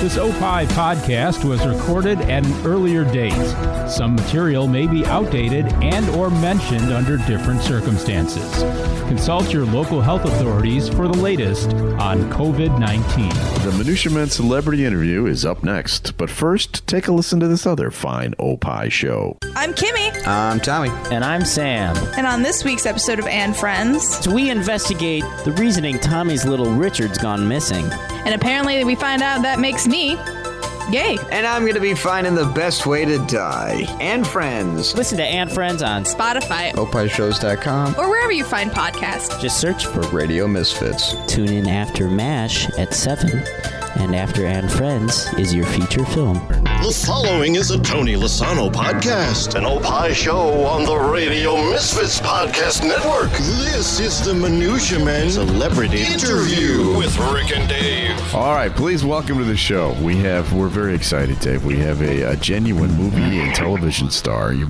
This OPI podcast was recorded at an earlier date. Some material may be outdated and or mentioned under different circumstances. Consult your local health authorities for the latest on COVID-19. The Minutia Men celebrity interview is up next, but first, take a listen to this other fine OPI show. I'm Kimmy, I'm Tommy. And I'm Sam. and on this week's episode of And Friends, So we investigate the reasoning Tommy's little Richard's gone missing. and apparently we find out that makes me Yay. And I'm going to be finding the best way to die. And friends. Listen to And Friends on Spotify OpieShows.com. or wherever you find podcasts. Just search for Radio Misfits. Tune in after MASH at 7. And after And Friends is your feature film. The following is a Tony Lasano podcast, an Opie show on the Radio Misfits Podcast Network. This is the Minutia Man Celebrity Interview with Rick and Dave. All right, please welcome to the show. We have we're very excited, Dave. We have a, a genuine movie and television star. You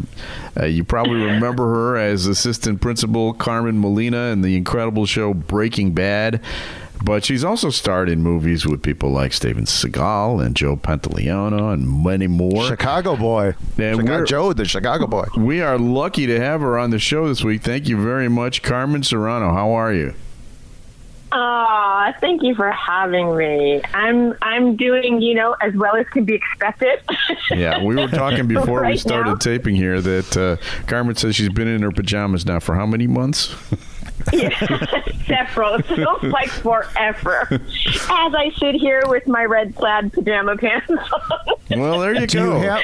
uh, you probably remember her as assistant principal Carmen Molina in the incredible show Breaking Bad. But she's also starred in movies with people like Steven Seagal and Joe Pantoliano and many more. Chicago boy. And Chicago Joe, the Chicago boy. We are lucky to have her on the show this week. Thank you very much, Carmen Serrano. How are you? Aw, thank you for having me. I'm I'm doing, you know, as well as can be expected. Yeah, we were talking before we started now? taping here that uh, Carmen says she's been in her pajamas now for how many months? Yeah, several. It feels like forever. As I sit here with my red plaid pajama pants on. Well, there you Do you go. have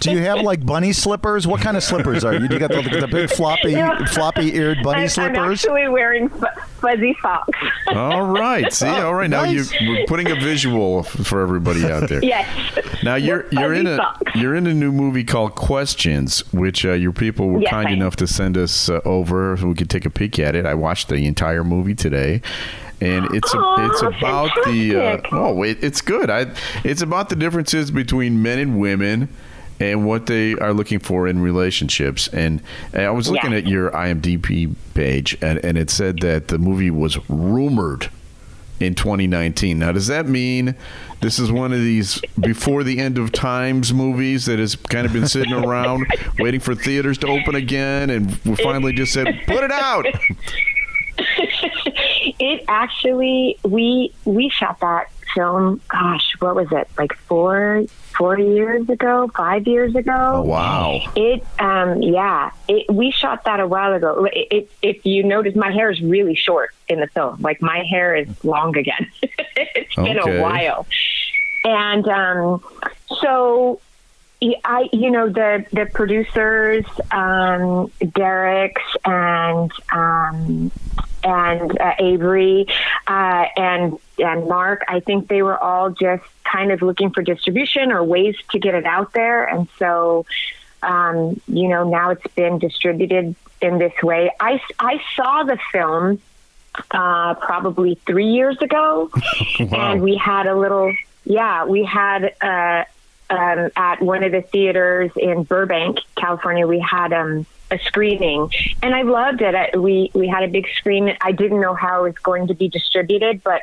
do you have like bunny slippers? What kind of slippers are you? Do you got the, the big floppy Yeah. floppy eared bunny I'm, I'm actually wearing f- fuzzy socks. all right. See, all right. Now Nice. you we're putting a visual for everybody out there. yes. Now you're you're in a socks. you're in a new movie called Questions, which uh, your people were Yes, kind I am. enough to send us uh, over so we could take a peek at it. I watched the entire movie today. And it's it's about the uh, oh wait it's good I it's about the differences between men and women and what they are looking for in relationships and, and I was looking Yeah. at your IMDb page and, and it said that the movie was rumored in 2019. Now, does that mean this is one of these before the end of times movies that has kind of been sitting around waiting for theaters to open again, and we finally just said, "Put it out." It actually we we shot that film. Gosh, what was it? Like four four years ago, five years ago. Oh, wow. It um yeah, it, we shot that a while ago. It, it, if you notice, my hair is really short in the film. Like my hair is long again. it's been a while, and um, so I, you know, the the producers, um, Derek's and um, and uh, Avery uh, and and Mark. I think they were all just kind of looking for distribution or ways to get it out there, and so um, you know now it's been distributed in this way. I I saw the film uh, probably three years ago, and we had a little yeah we had. Uh, um, at one of the theaters in Burbank, California, we had um, a screening, and I loved it. I, we we had a big screen. I didn't know how it was going to be distributed, but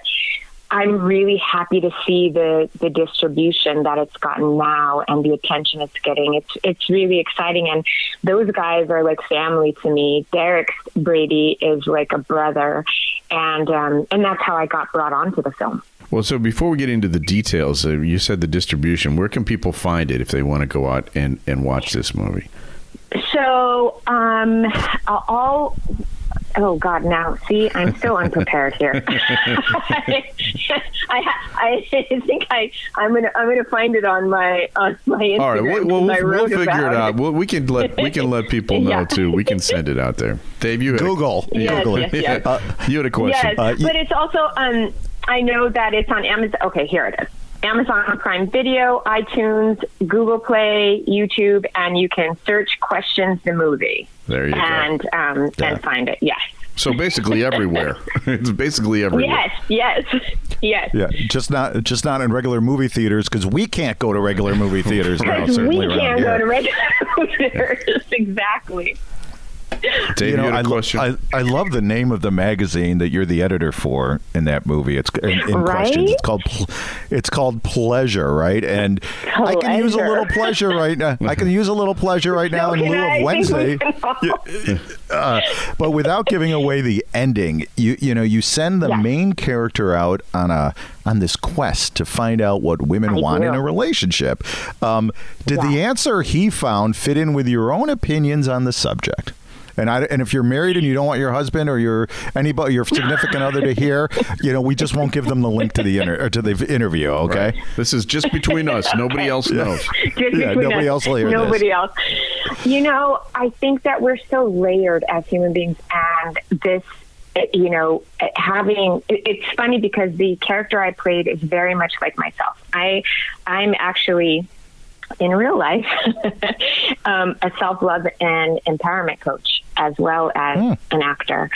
I'm really happy to see the the distribution that it's gotten now and the attention it's getting. It's it's really exciting, and those guys are like family to me. Derek Brady is like a brother, and um, and that's how I got brought onto the film. Well, so before we get into the details, uh, you said the distribution. Where can people find it if they want to go out and, and watch this movie? So, um, all. Oh God! Now, see, I'm still unprepared here. I, I think I, I'm gonna, I'm gonna find it on my, on my Instagram. All right, we'll, we'll, 'cause I we'll wrote figure it out. We'll, we can let we can let people know Yeah. too. We can send it out there. Dave, you had Google. A, Yes, Google yes, it. yes. Uh, you had a question. Yes, Uh, but it's also um I know that it's on Amazon. Okay, here it is. Amazon Prime Video, iTunes, Google Play, YouTube, and you can search "Questions the Movie" There you go. and um Yeah. and find it. Yes, So basically everywhere. it's basically everywhere. yes, yes, yes. Yeah, just not just not in regular movie theaters because we can't go to regular movie theaters now. Because we Certainly around can't go here. to regular theaters. exactly. Dave, you, know, had a I, lo- question? I, I love the name of the magazine that you're the editor for in that movie. It's in, in questions. It's called it's called Pleasure, right? And I can use a little pleasure right now. I can use a little pleasure right now So in can lieu I. I of Wednesday. we uh, but without giving away the ending, you you know you send the Yeah. main character out on a on this quest to find out what women I want in a relationship. Um, did the answer he found fit in with your own opinions on the subject? And I, and if you're married and you don't want your husband or your anybody your significant other to hear, you know, we just won't give them the link to the inter, or to the interview. Okay. Right. This is just between us. Nobody else knows. Just Yeah, nobody us. else will hear this. Nobody else. You know, I think that we're so layered as human beings, and this, you know, having it- it's funny because the character I played is very much like myself. I, I'm actually in real life um, a self love and empowerment coach as well as Hmm. an actor.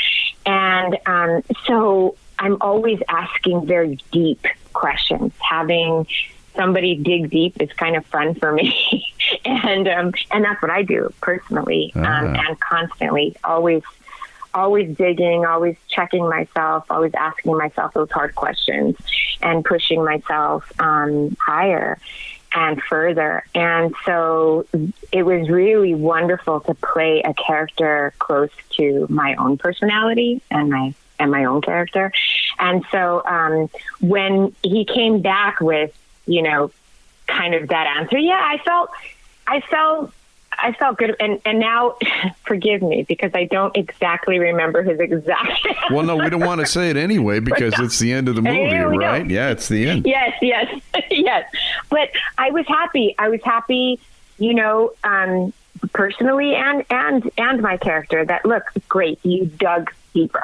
And um, so I'm always asking very deep questions. Having somebody dig deep is kind of fun for me. and um, and that's what I do personally um, Ah. and constantly, always always digging, always checking myself, always asking myself those hard questions and pushing myself um, higher and further. And so it was really wonderful to play a character close to my own personality and my and my own character. And so um, when he came back with, you know, kind of that answer, yeah, I felt I felt I felt good, and and now, forgive me because I don't exactly remember his exact. Well, no, we don't want to say it anyway because it's the end of the movie, Yeah, right? don't. Yeah, it's the end. yes, yes, yes. But I was happy. I was happy, you know, um, personally and and and my character. That look great. You dug deeper,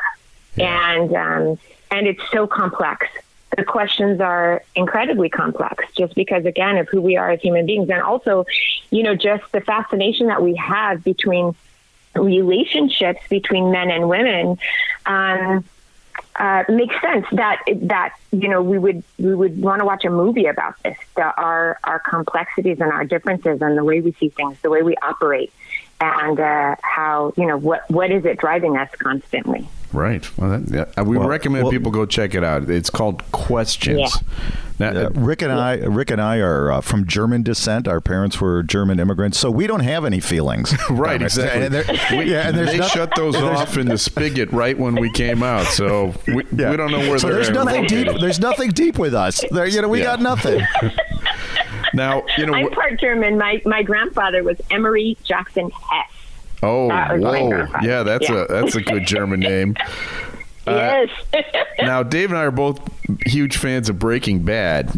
and um, and it's so complex. The questions are incredibly complex, just because again of who we are as human beings, and also, you know, just the fascination that we have between relationships between men and women. Um, uh, makes sense that that you know we would we would want to watch a movie about this the, our our complexities and our differences and the way we see things the way we operate and uh, how you know what what is it driving us constantly Right. Well, that, yeah. Uh, we Well, recommend well- people go check it out. It's called Questions. Yeah. Now, Uh, uh, Rick and I, Rick and I are uh, from German descent. Our parents were German immigrants, so we don't have any feelings. Right, exactly. And We- yeah, and they noth- shut those off in the spigot right when we came out, so we, Yeah. we don't know where So they're there's nothing deep. There's nothing deep with us. There, you know, we Yeah. got nothing. Now, you know, i'm part german my my grandfather was emery jackson hess oh, that was my whoa, yeah, that's Yeah. a that's a good German name. yes now, Dave and I are both huge fans of Breaking Bad.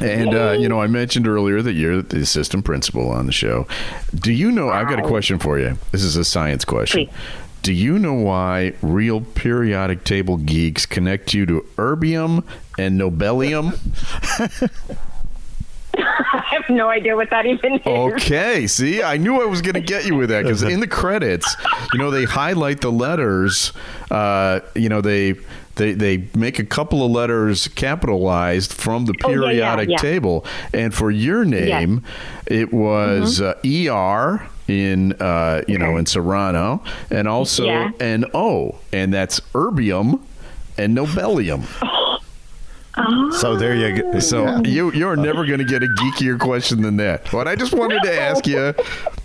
And, uh, you know, I mentioned earlier that you're the assistant principal on the show. Do you know? I've got a question for you. This is a science question. Please. Do you know why real periodic table geeks connect you to erbium and nobelium? i have no idea what that even is Okay, see, I knew I was going to get you with that because in the credits, you know, they highlight the letters. Uh, you know, they they they make a couple of letters capitalized from the Oh, yeah, yeah, periodic yeah. table, and for your name, it was Mm-hmm. uh, er in uh, you know in Serrano, and also an O, and that's erbium and nobelium. So there you go. So ah. you you're never going to get a geekier question than that. But I just wanted to ask you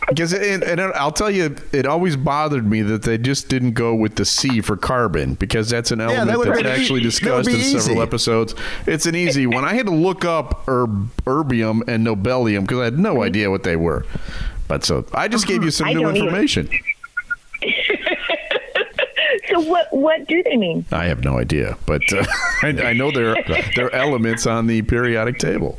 because and, and I'll tell you, it always bothered me that they just didn't go with the C for carbon because that's an element would've that's been e- actually discussed in several episodes. It's an easy one. I had to look up herb, erbium and nobelium because I had no mm-hmm. idea what they were. But so I just gave mm-hmm. you some I new don't either. What what do they mean I have no idea, but uh, I, I know they're they're elements on the periodic table.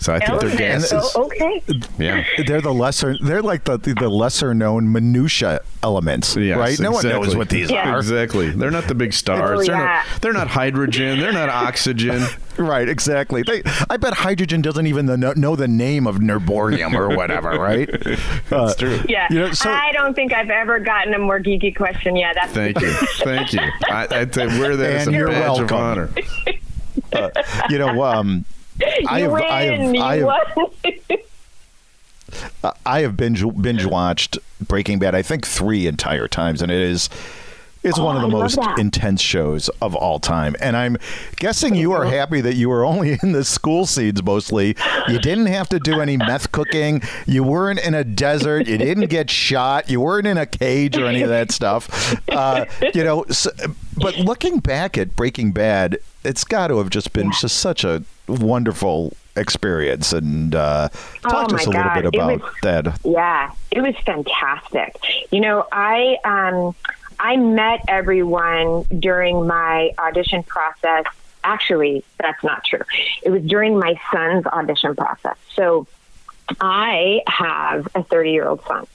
So I think they're Okay. gases. Oh, okay Yeah. They're the lesser. They're like the the lesser known minutia elements, Yes, right? No one knows what these Yeah. are. Exactly. They're not the big stars. They're not. They're not hydrogen. They're not oxygen. Right, exactly. They, I bet hydrogen doesn't even know, know the name of nerborium or whatever, right? That's true. yeah You know, so- i don't think i've ever gotten a more geeky question yeah that's Thank you. Thank you. I, I'd say wear that as And a you're badge of welcome. honor. You know, um, I have, win. I have, you I have, I have binge binge watched Breaking Bad. I think three entire times, and it is. It's Oh, one of the I most intense shows of all time. And I'm guessing you are happy that you were only in the school scenes mostly. You didn't have to do any meth cooking. You weren't in a desert. You didn't get shot. You weren't in a cage or any of that stuff. Uh, you know, s but looking back at Breaking Bad, it's got to have just been just such a wonderful experience. And uh, talk Oh to us a my little bit about was- that. Yeah, it was fantastic. You know, I um, I met everyone during my audition process. Actually, that's not true. It was during my son's audition process. So I have a 30 year old son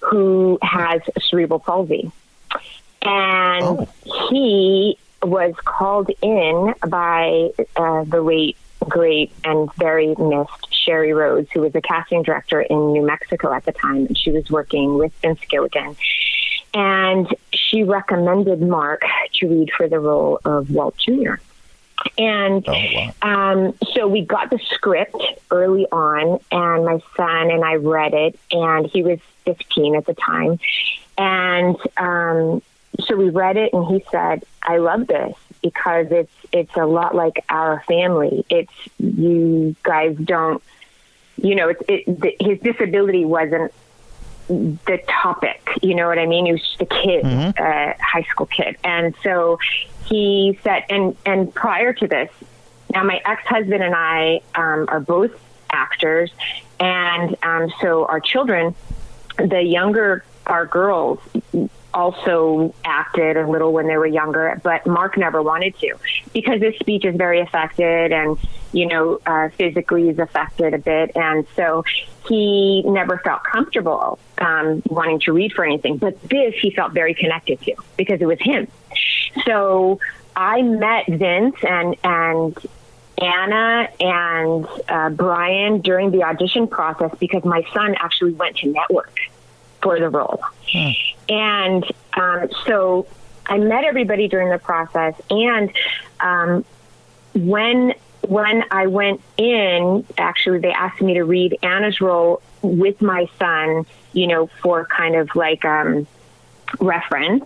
who has cerebral palsy. And he was called in by uh, the late, great, and very missed Shari Rhodes, who was a casting director in New Mexico at the time. And she was working with Vince Gilligan. And she recommended Mark to read for the role of Walt Jr. And um, so we got the script early on, and my son and I read it, and he was 15 at the time. And um, so we read it, and he said, "I love this because it's it's a lot like our family. It's you guys don't, you know, it's it, the, his disability wasn't the topic. You know what I mean? He was just a kid, uh, high school kid, and so he said, and and prior to this, now my ex husband and I um, are both actors, and um, so our children, the younger our girls. Also acted a little when they were younger, but Mark never wanted to because his speech is very affected and, you know, uh, physically is affected a bit. And so he never felt comfortable um, wanting to read for anything. But this he felt very connected to because it was him. So I met Vince and, and Anna and uh, Brian during the audition process because my son actually went to network for the role. And um, so I met everybody during the process. And um, when when I went in, actually, they asked me to read Anna's role with my son, you know, for kind of like um, reference.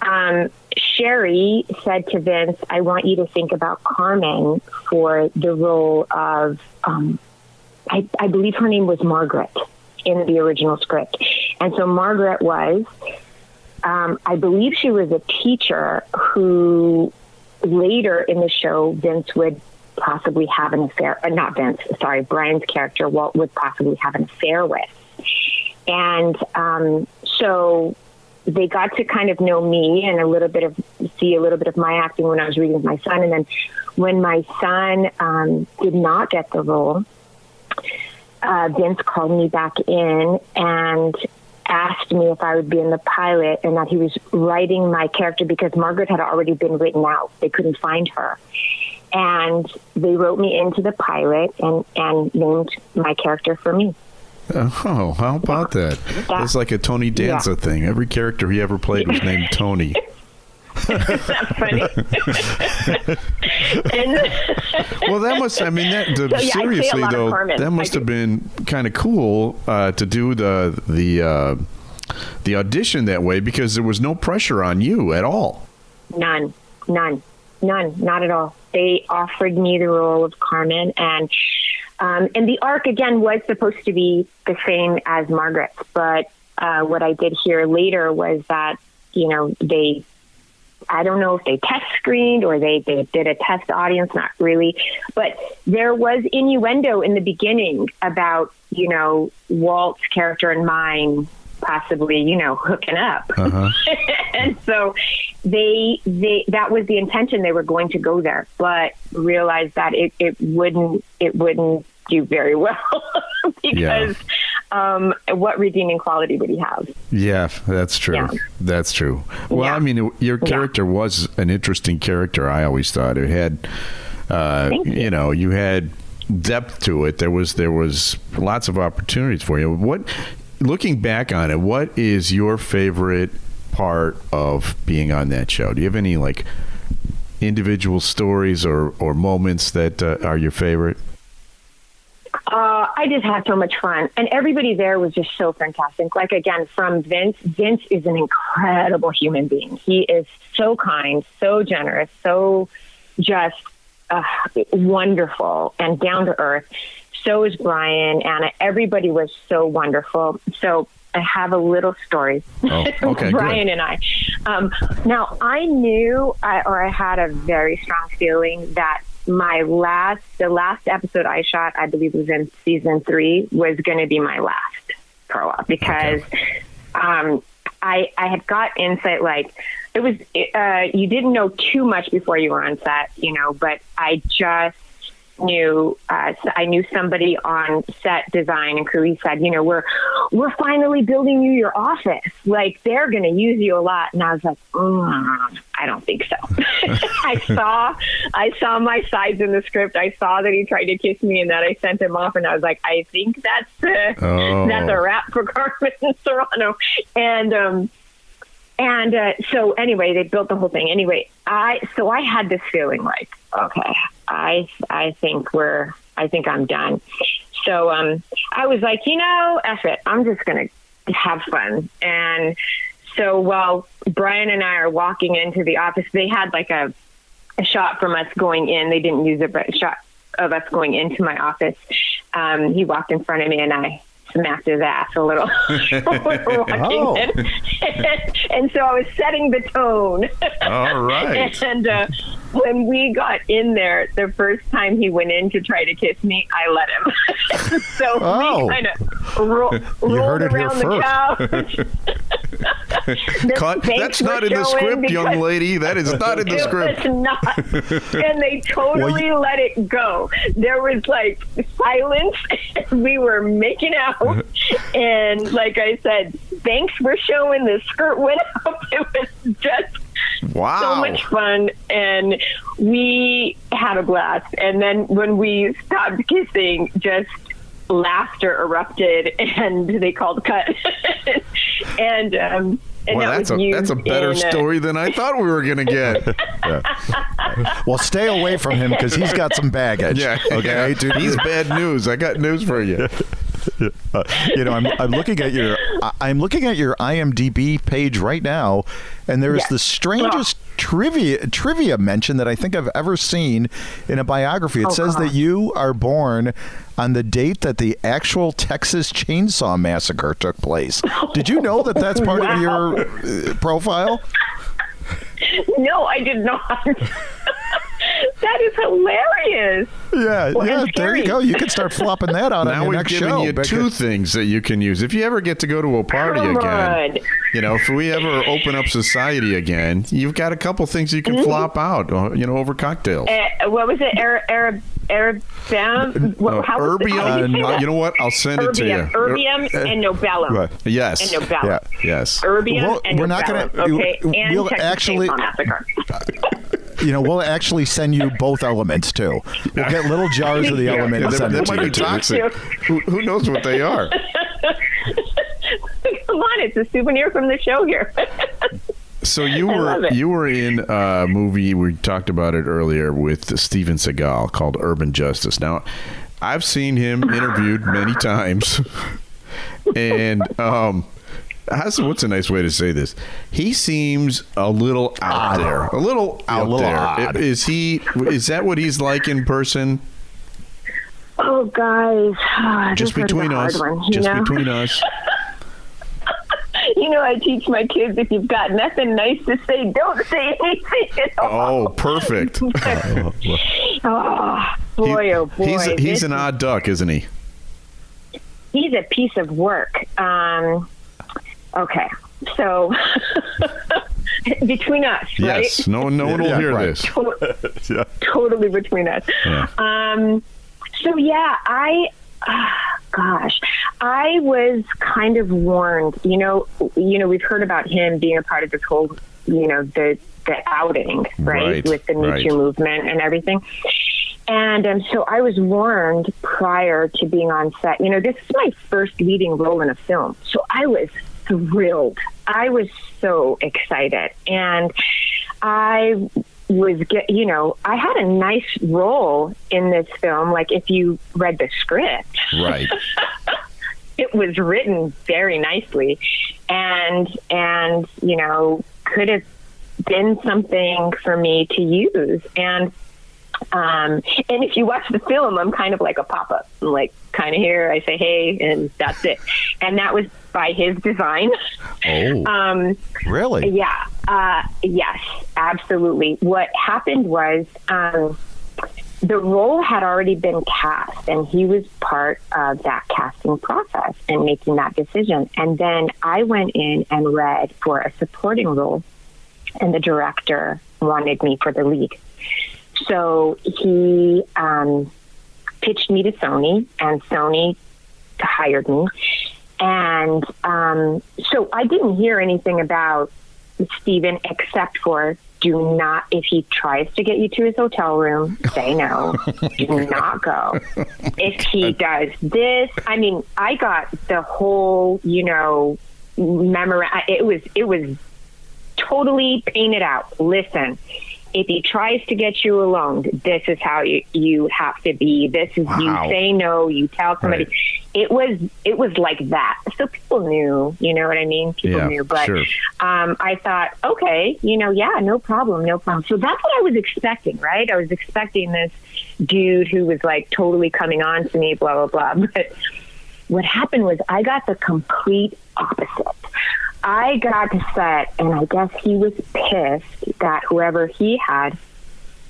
Um, Shari said to Vince, I want you to think about Carmen for the role of, um, I, I believe her name was Margaret in the original script. And so Margaret was, um, I believe she was a teacher who later in the show, Vince would possibly have an affair, uh, not Vince, sorry, Brian's character, Walt would possibly have an affair with. And um, so they got to kind of know me and a little bit of see a little bit of my acting when I was reading with my son. And then when my son um, did not get the role, uh, Vince called me back in and asked me if I would be in the pilot and that he was writing my character because Margaret had already been written out. They couldn't find her. And they wrote me into the pilot and, and named my character for me. Oh, how about that? That's like a Tony Danza Yeah. thing. Every character he ever played was named Tony. Funny. and Well, that must. I mean, that the, So, yeah, I say a seriously though, that must have been kind of cool uh, to do the the uh, the audition that way because there was no pressure on you at all. None, none, none, not at all. They offered me the role of Carmen, and um, and the arc again was supposed to be the same as Margaret's, but uh, what I did here later was that you know they. I don't know if they test screened or they, they did a test audience, not really. But there was innuendo in the beginning about, you know, Walt's character and mine possibly, you know, hooking up. Uh-huh. and so they they that was the intention they were going to go there, but realized that it, it wouldn't it wouldn't do very well because um, what redeeming quality would he have? Yeah, that's true. Yeah. That's true. Well, Yeah. I mean, your character was an interesting character. I always thought it had, uh, you. you. know, you had depth to it. There was there was lots of opportunities for you. What, looking back on it, what is your favorite part of being on that show? Do you have any like individual stories or or moments that uh, are your favorite? Uh, I just had so much fun, and everybody there was just so fantastic. Like again, from Vince. Vince is an incredible human being. He is so kind, so generous, so just uh, wonderful and down to earth. So is Brian, Anna. Everybody was so wonderful. So I have a little story. Oh, okay, Brian good. and I. Um, now I knew, I, or I had a very strong feeling that my last, the last episode I shot, I believe was in season three, was going to be my last pro op because um, I I had got insight like it was uh, you didn't know too much before you were on set, you know, but I just knew uh, I knew somebody on set design and crew. He said, you know, we're we're finally building you your office. Like they're going to use you a lot. And I was like, mm, I don't think so. I saw I saw my sides in the script. I saw that he tried to kiss me and that I sent him off. And I was like, I think that's the Oh. that's a wrap for Carmen Serrano. And um, and uh, so anyway, they built the whole thing. Anyway, I so I had this feeling like, okay, I I think we're I think I'm done. So um, I was like, you know, F it, I'm just gonna have fun. And so while Brian and I are walking into the office, they had like a a shot from us going in. They didn't use a shot of us going into my office. Um, he walked in front of me, and I smacked his ass a little. when we were walking Oh. in. and so I was setting the tone. All right. and uh, when we got in there, the first time he went in to try to kiss me, I let him. so Oh. we kind of ro- rolled heard it here around the couch. Cut. That's not in the script, young lady. That is not in the script. was not. and they totally let it go. There was like silence. we were making out. and like I said, thanks for showing, the skirt went up. It was just Wow. so much fun. And we had a blast. And then when we stopped kissing, just laughter erupted and they called cut. and, um, and Well, that that's was a that's a better in, uh, story than I thought we were gonna get. Well, stay away from him because he's got some baggage. Yeah. Okay. yeah. Dude, He's bad news. I got news for you. Uh, you know, I'm, I'm looking at your I'm looking at your IMDb page right now, and there is Yeah. the strangest trivia trivia mention that I think I've ever seen in a biography. It Oh, says that you are born on the date that the actual Texas Chainsaw Massacre took place. Did you know that that's part of your uh, profile? No, I did not. that is hilarious. Yeah, Well, yeah. There you go. You can start flopping that on Now your we've next given you because- two things that you can use. If you ever get to go to a party Come again, on. you know, if we ever open up society again, you've got a couple things you can flop out, uh, you know, over cocktails. Uh, what was it? Arab, Arab, Arab, what, Uh, how was it- how Erbium. you uh, you know what? I'll send it to you. Erbium, Erbium, and Nobelium. Right. Yes. And Nobelium. Yeah. Yes. Erbium Well, and we're not gonna- okay, and we'll Texas actually- Chainsaw Massacre. You know, we'll actually send you both elements too. We'll get little jars of the Yeah, element Yeah, and send that it to might be you. toxic. who, who knows what they are? Come on, it's a souvenir from the show here. So you were you were in a movie we talked about it earlier with Steven Seagal called Urban Justice. Now, I've seen him interviewed many times, and um, how's, what's a nice way to say this? He seems a little out there, a little out little there. odd. Is he? Is that what he's like in person? oh, guys, Ah, Just this one's a between hard us. One, you just know? between us. You know, I teach my kids if you've got nothing nice to say, don't say anything at all. Oh, perfect. Oh, boy, oh boy. He's he's an odd duck, isn't he? he's a piece of work. Um, okay, so between us, right? Yes. right? No, no one will Yeah, hear right. this. To- Totally between us. Yeah. Um, so yeah, I, ah, gosh, I was kind of warned. You know, you know, we've heard about him being a part of this whole, you know, the the outing, right, Right, with the Me right. Too movement and everything. And um, so I was warned prior to being on set. You know, this is my first leading role in a film, so I was thrilled. I was so excited, and I was get you know I had a nice role in this film. Like if you read the script, Right. it was written very nicely, and and you know could have been something for me to use. And um, and if you watch the film, I'm kind of like a pop up. I'm like kind of here. I say hey, and that's it. And that was by his design. Oh. Um, Really? yeah. Uh, yes, absolutely. What happened was um, the role had already been cast, and he was part of that casting process and making that decision. And then I went in and read for a supporting role, and the director wanted me for the lead. So he um, pitched me to Sony, and Sony hired me. And um, so I didn't hear anything about Steven except for do not, if he tries to get you to his hotel room, say no. do not go. If he does this, I mean, I got the whole, you know, memora It was, it was totally painted out. Listen, if he tries to get you alone, this is how you, you have to be. This is Wow. you say no, you tell somebody. Right. It was it was like that. So people knew, you know what I mean? People Yeah, knew. But sure. um, I thought, okay, you know, yeah, no problem, no problem. So that's what I was expecting, right? I was expecting this dude who was like totally coming on to me, blah blah blah. But what happened was I got the complete opposite. I got to set, and I guess he was pissed that whoever he had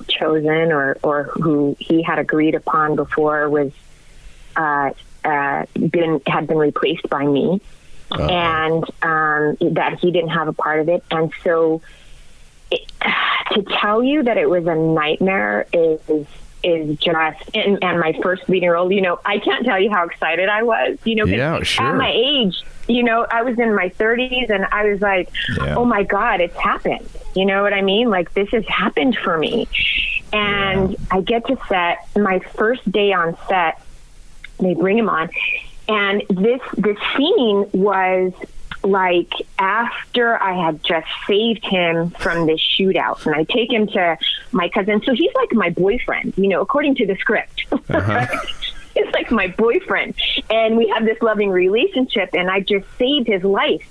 chosen or, or who he had agreed upon before was uh, uh, been had been replaced by me, and um, that he didn't have a part of it, and so it, to tell you that it was a nightmare is is just and, and my first leading role. You know, I can't tell you how excited I was. You know, Yeah, sure. at my age, you know, I was in my 30s, and I was like, Yeah. oh my god, it's happened. You know what I mean? Like this has happened for me, and I get to set my first day on set. They bring him on, and this this scene was like after I had just saved him from this shootout, and I take him to my cousin. So he's like my boyfriend, you know, according to the script. It's like my boyfriend, and we have this loving relationship, and I just saved his life.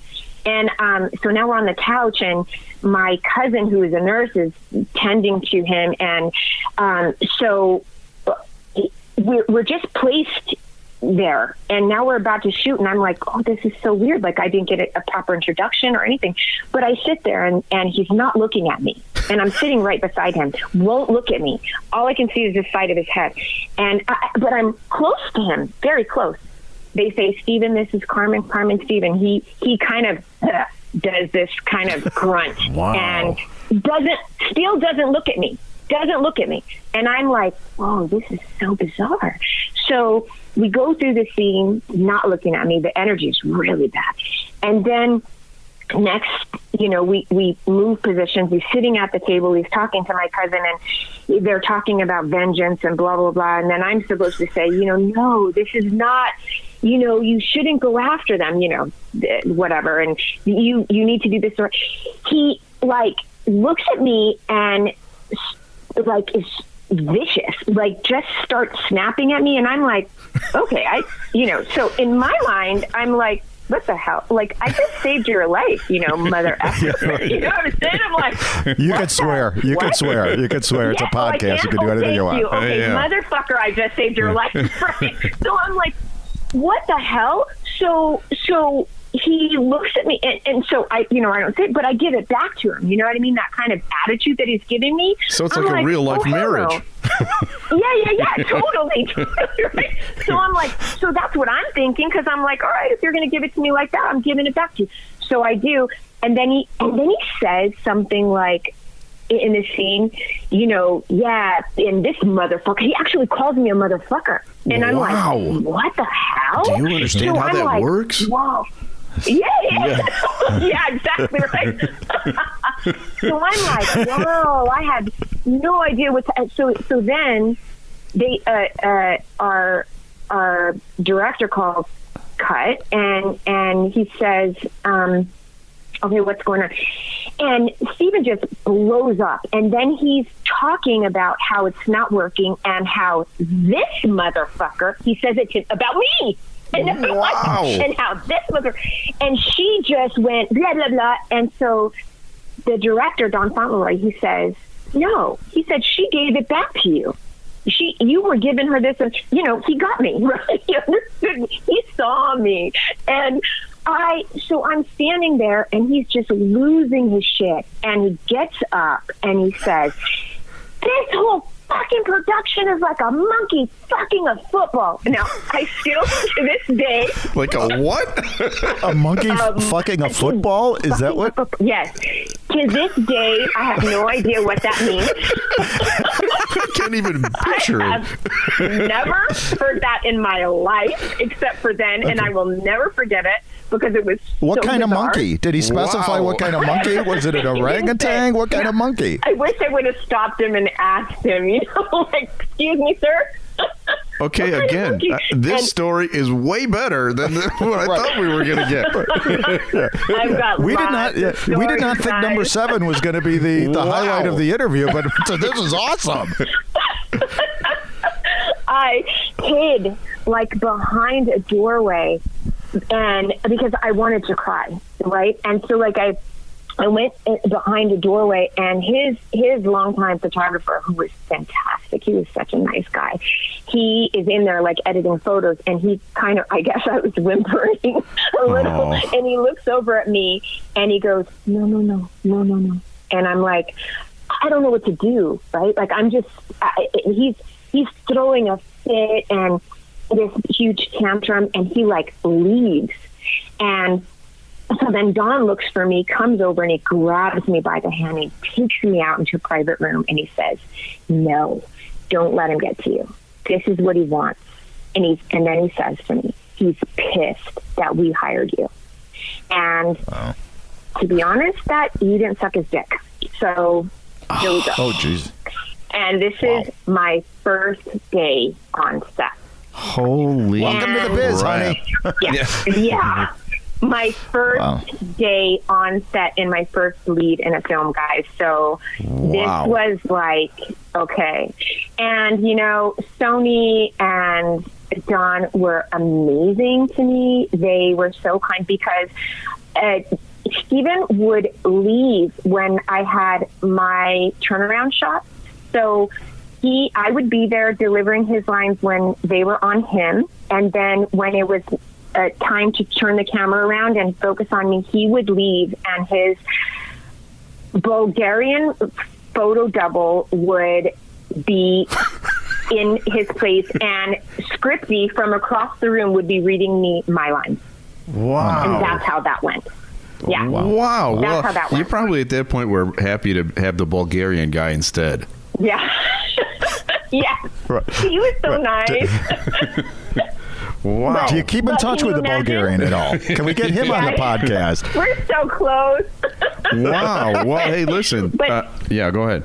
And um, so now we're on the couch, and my cousin, who is a nurse, is tending to him, and um, so we're, we're just placed there. And now we're about to shoot and i'm like oh this is so weird. Like i didn't get a, proper introduction or anything. But i sit there and, and he's not looking at me. And i'm sitting right beside him. Won't look at me. All i can see is the side of his head. And I, but i'm close to him very close. They say Steven, this is carmen carmen Steven. he he kind of uh, does this kind of grunt Wow. and doesn't still doesn't look at me doesn't look at me. And i'm like whoa this is so bizarre. So we go through the scene not looking at me. The energy is really bad. And then next you know we we move positions. He's sitting at the table. He's talking to my cousin and they're talking about vengeance and blah blah blah. And then i'm supposed to say you know no this is not you know you shouldn't go after them you know whatever. And you you need to do this. Or he like looks at me and like is vicious like just start snapping at me and i'm like okay i you know so in my mind i'm like what the hell like i just saved your life you know mother effer. you know what i'm saying i'm like You what could the- swear. You what? could swear. You could swear. It's a Yeah, podcast. You can? can do anything you thank want. Okay, Yeah. motherfucker, I just saved your life. Right. so I'm like, what the hell? So so he looks at me and, and so I you know, I don't say but I give it back to him. You know what I mean? That kind of attitude that he's giving me. So it's I'm like a real life oh, marriage. yeah, yeah, yeah, totally. right? So I'm like, so that's what I'm thinking because I'm like, all right, if you're going to give it to me like that, I'm giving it back to you. So I do, and then he and then he says something like in the scene, you know, yeah, and this motherfucker. He actually calls me a motherfucker, and I'm Wow. like, what the hell? Do you understand So how I'm that like, works? Whoa. Yeah, yeah, yeah, exactly right. so I'm like, whoa, I had no idea what. To, so so then they uh, uh, our our director calls cut and and he says, um, okay, what's going on? And Steven just blows up. And then he's talking about how it's not working and how this motherfucker, he says it to, about me. And, Wow. and how this mother, and she just went blah, blah, blah. And so the director, Don Fauntleroy, he says, no, he said, she gave it back to you. She you were giving her this and you know he got me. Right? He understood me. he saw me. And i so i'm standing there and he's just losing his shit. And he gets up and he says this whole fucking production is like a monkey fucking a football now i still to this day Like a what? A monkey Um, fucking a football? Is that what? yes to this day i have no idea what that means I can't even picture I it. have never heard that in my life, except for then, and I will never forget it because it was What so kind of monkey? Did he specify Wow. what kind of monkey? Was it an orangutan? What kind of monkey? I wish I would have stopped him and asked him, you know, like, excuse me, sir. Okay, What kind of again, uh, this And story is way better than the- what I thought we were going to get. I've got We did not. Yeah, we did not stories, think number seven was going to be the, the Wow. highlight of the interview, but so this is awesome. I hid like behind a doorway and because I wanted to cry, right? And so like I I went behind a doorway and his his longtime photographer who was fantastic. He was such a nice guy. He is in there like editing photos and he kind of I guess I was whimpering a little Oh. and he looks over at me and he goes, "No, no, no. No, no, no." And I'm like I don't know what to do, right? Like I'm just I, he's he's throwing a fit and this huge tantrum, and he like leaves, and so then Don looks for me, comes over, and he grabs me by the hand, and he takes me out into a private room, and he says, "No, don't let him get to you. This is what he wants." And he's and then he says to me, "He's pissed that we hired you." And to be honest, that you didn't suck his dick. So we go. Oh, jeez. And this is my first day on set. Holy Welcome to the biz, crap. honey. Yeah. yeah. My first Wow. day on set in my first lead in a film, guys. So Wow. this was like, okay. And, you know, Sony and Don were amazing to me. They were so kind because uh, Steven would leave when I had my turnaround shot. So he, I would be there delivering his lines when they were on him, and then when it was uh, time to turn the camera around and focus on me, he would leave, and his Bulgarian photo double would be in his place, and Scripty from across the room would be reading me my lines, Wow. and that's how that went. Yeah. Wow. That's well, how that went. you went. probably at that point were happy to have the Bulgarian guy instead. Yeah. Yeah. Right. He was so nice. Wow. Do you keep in touch with the imagine? Bulgarian at all? Can we get him on the podcast? We're so close. wow. Well, hey, listen. But- uh, yeah, go ahead.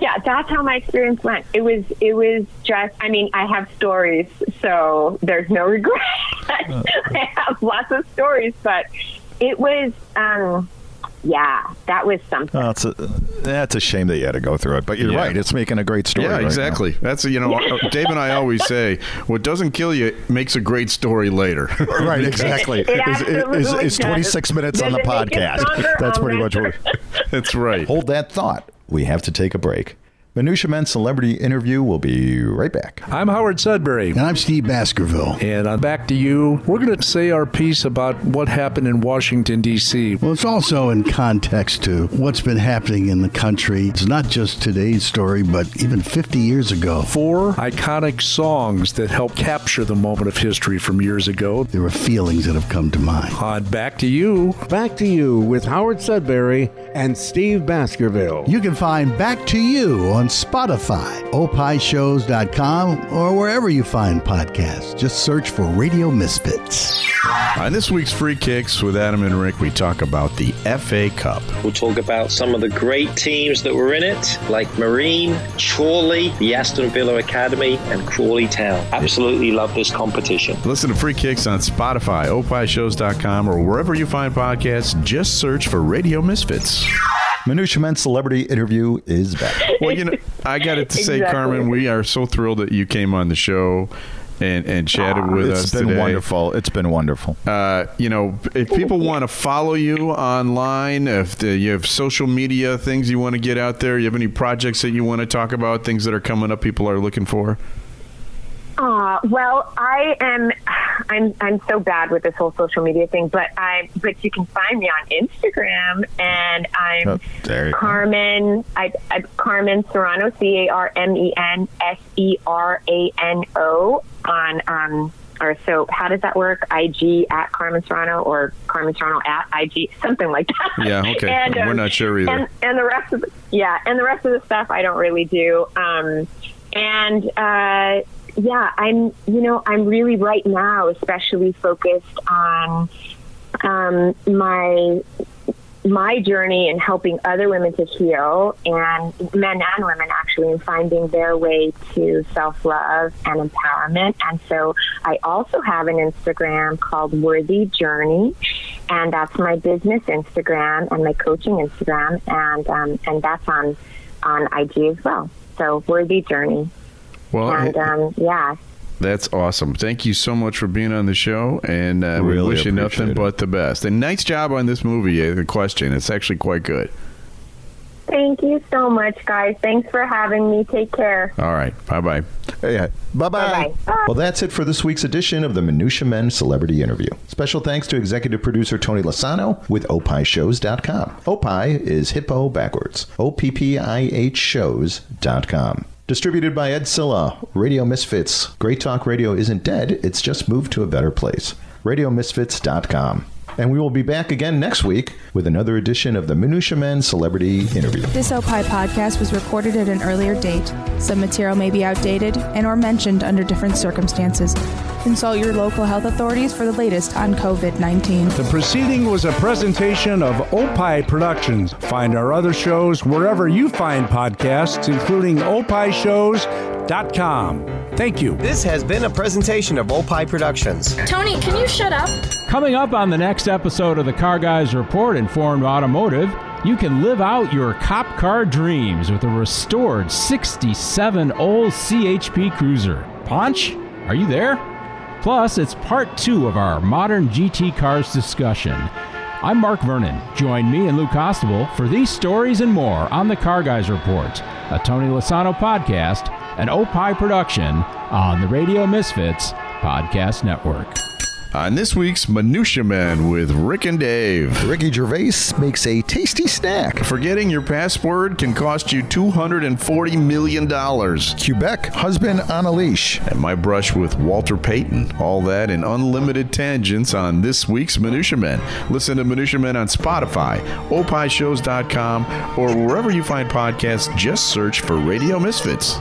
yeah, that's how my experience went. It was it was just I mean, I have stories, so there's no regret. I have lots of stories, but it was um yeah, that was something. Oh, it's a, that's a shame that you had to go through it, but you're Yeah. right. It's making a great story. Yeah, right now. exactly. That's you know, Dave and I always say, what doesn't kill you makes a great story later. Right, exactly. It Is, is, absolutely is 26 does. minutes on the Does it make it podcast. That's pretty much what. That's right. Hold that thought. We have to take a break. Minutia Men celebrity interview. We'll be right back. I'm Howard Sudbury. And I'm Steve Baskerville. And on Back to You, we're going to say our piece about what happened in Washington, D.C. Well, it's also in context to what's been happening in the country. It's not just today's story, but even 50 years ago. Four iconic songs that help capture the moment of history from years ago. There are feelings that have come to mind. On Back to You, Back to You with Howard Sudbury and Steve Baskerville. You can find Back to You on Spotify, opishows.com, or wherever you find podcasts. Just search for Radio Misfits. On this week's Free Kicks with Adam and Rick, we talk about the FA Cup. We'll talk about some of the great teams that were in it, like Marine, Chorley, the Aston Villa Academy, and Crawley Town. Absolutely love this competition. Listen to Free Kicks on Spotify, opishows.com, or wherever you find podcasts. Just search for Radio Misfits. Minutia Men celebrity interview is back. Well, you know, I got it to say, Exactly. Carmen, we are so thrilled that you came on the show and, and chatted with It's us. been today. wonderful. It's been wonderful. Uh, you know, if people want to follow you online, if the, you have social media things you want to get out there, you have any projects that you want to talk about, things that are coming up, people are looking for. Uh, well, I am. I'm I'm so bad with this whole social media thing, but I but you can find me on Instagram, and I'm Oh, there you go. Carmen. I, I Carmen Serrano, C A R M E N S E R A N O on um. Or so, how does that work? IG at Carmen Serrano or Carmen Serrano at IG, something like that. Yeah, okay. And, We're um, not sure either. And, and the rest of the, yeah, and the rest of the stuff I don't really do. Um, and uh, yeah, I'm you know I'm really right now especially focused on um, my my journey in helping other women to heal and men and women actually in finding their way to self-love and empowerment. And so i also have an instagram called worthy journey and that's my business instagram and my coaching instagram and um, and that's on on ig as well. So worthy journey Well, and um, yeah That's awesome. Thank you so much for being on the show, and uh, we wish you nothing it. but the best. And nice job on this movie. uh, The question, it's actually quite good. thank you so much guys thanks for having me take care All right, bye bye. Yeah. Bye Bye-bye. bye. Well, that's it for this week's edition of the Minutia Men Celebrity Interview. Special thanks to executive producer Tony Lasano with oppihshows.com. Opie is hippo backwards. O P P I H shows.com. Distributed by Ed Silla, Radio Misfits. Great Talk Radio isn't dead, it's just moved to a better place. RadioMisfits.com. And we will be back again next week with another edition of the Minutia Men Celebrity Interview. This Opie podcast was recorded at an earlier date. Some material may be outdated and or mentioned under different circumstances. Consult your local health authorities for the latest on COVID-19. The proceeding was a presentation of Opie Productions. Find our other shows wherever you find podcasts, including oppihshows.com. Thank you. This has been a presentation of Opie Productions. Tony, can you shut up? Coming up on the next episode of the Car Guys Report Informed Automotive, you can live out your cop car dreams with a restored 67 old CHP Cruiser. Punch, are you there? Plus, it's part two of our modern GT cars discussion. I'm Mark Vernon. Join me and Lou Costable for these stories and more on the Car Guys Report, a Tony Lasano podcast, an Opie production on the Radio Misfits Podcast Network. On this week's Minutia Men with Rick and Dave. Ricky Gervais makes a tasty snack. Forgetting your password can cost you $240 million. Quebec, husband on a leash. And my brush with Walter Payton. All that and unlimited tangents on this week's Minutia Men. Listen to Minutia Men on Spotify, oppihshows.com, or wherever you find podcasts. Just search for Radio Misfits.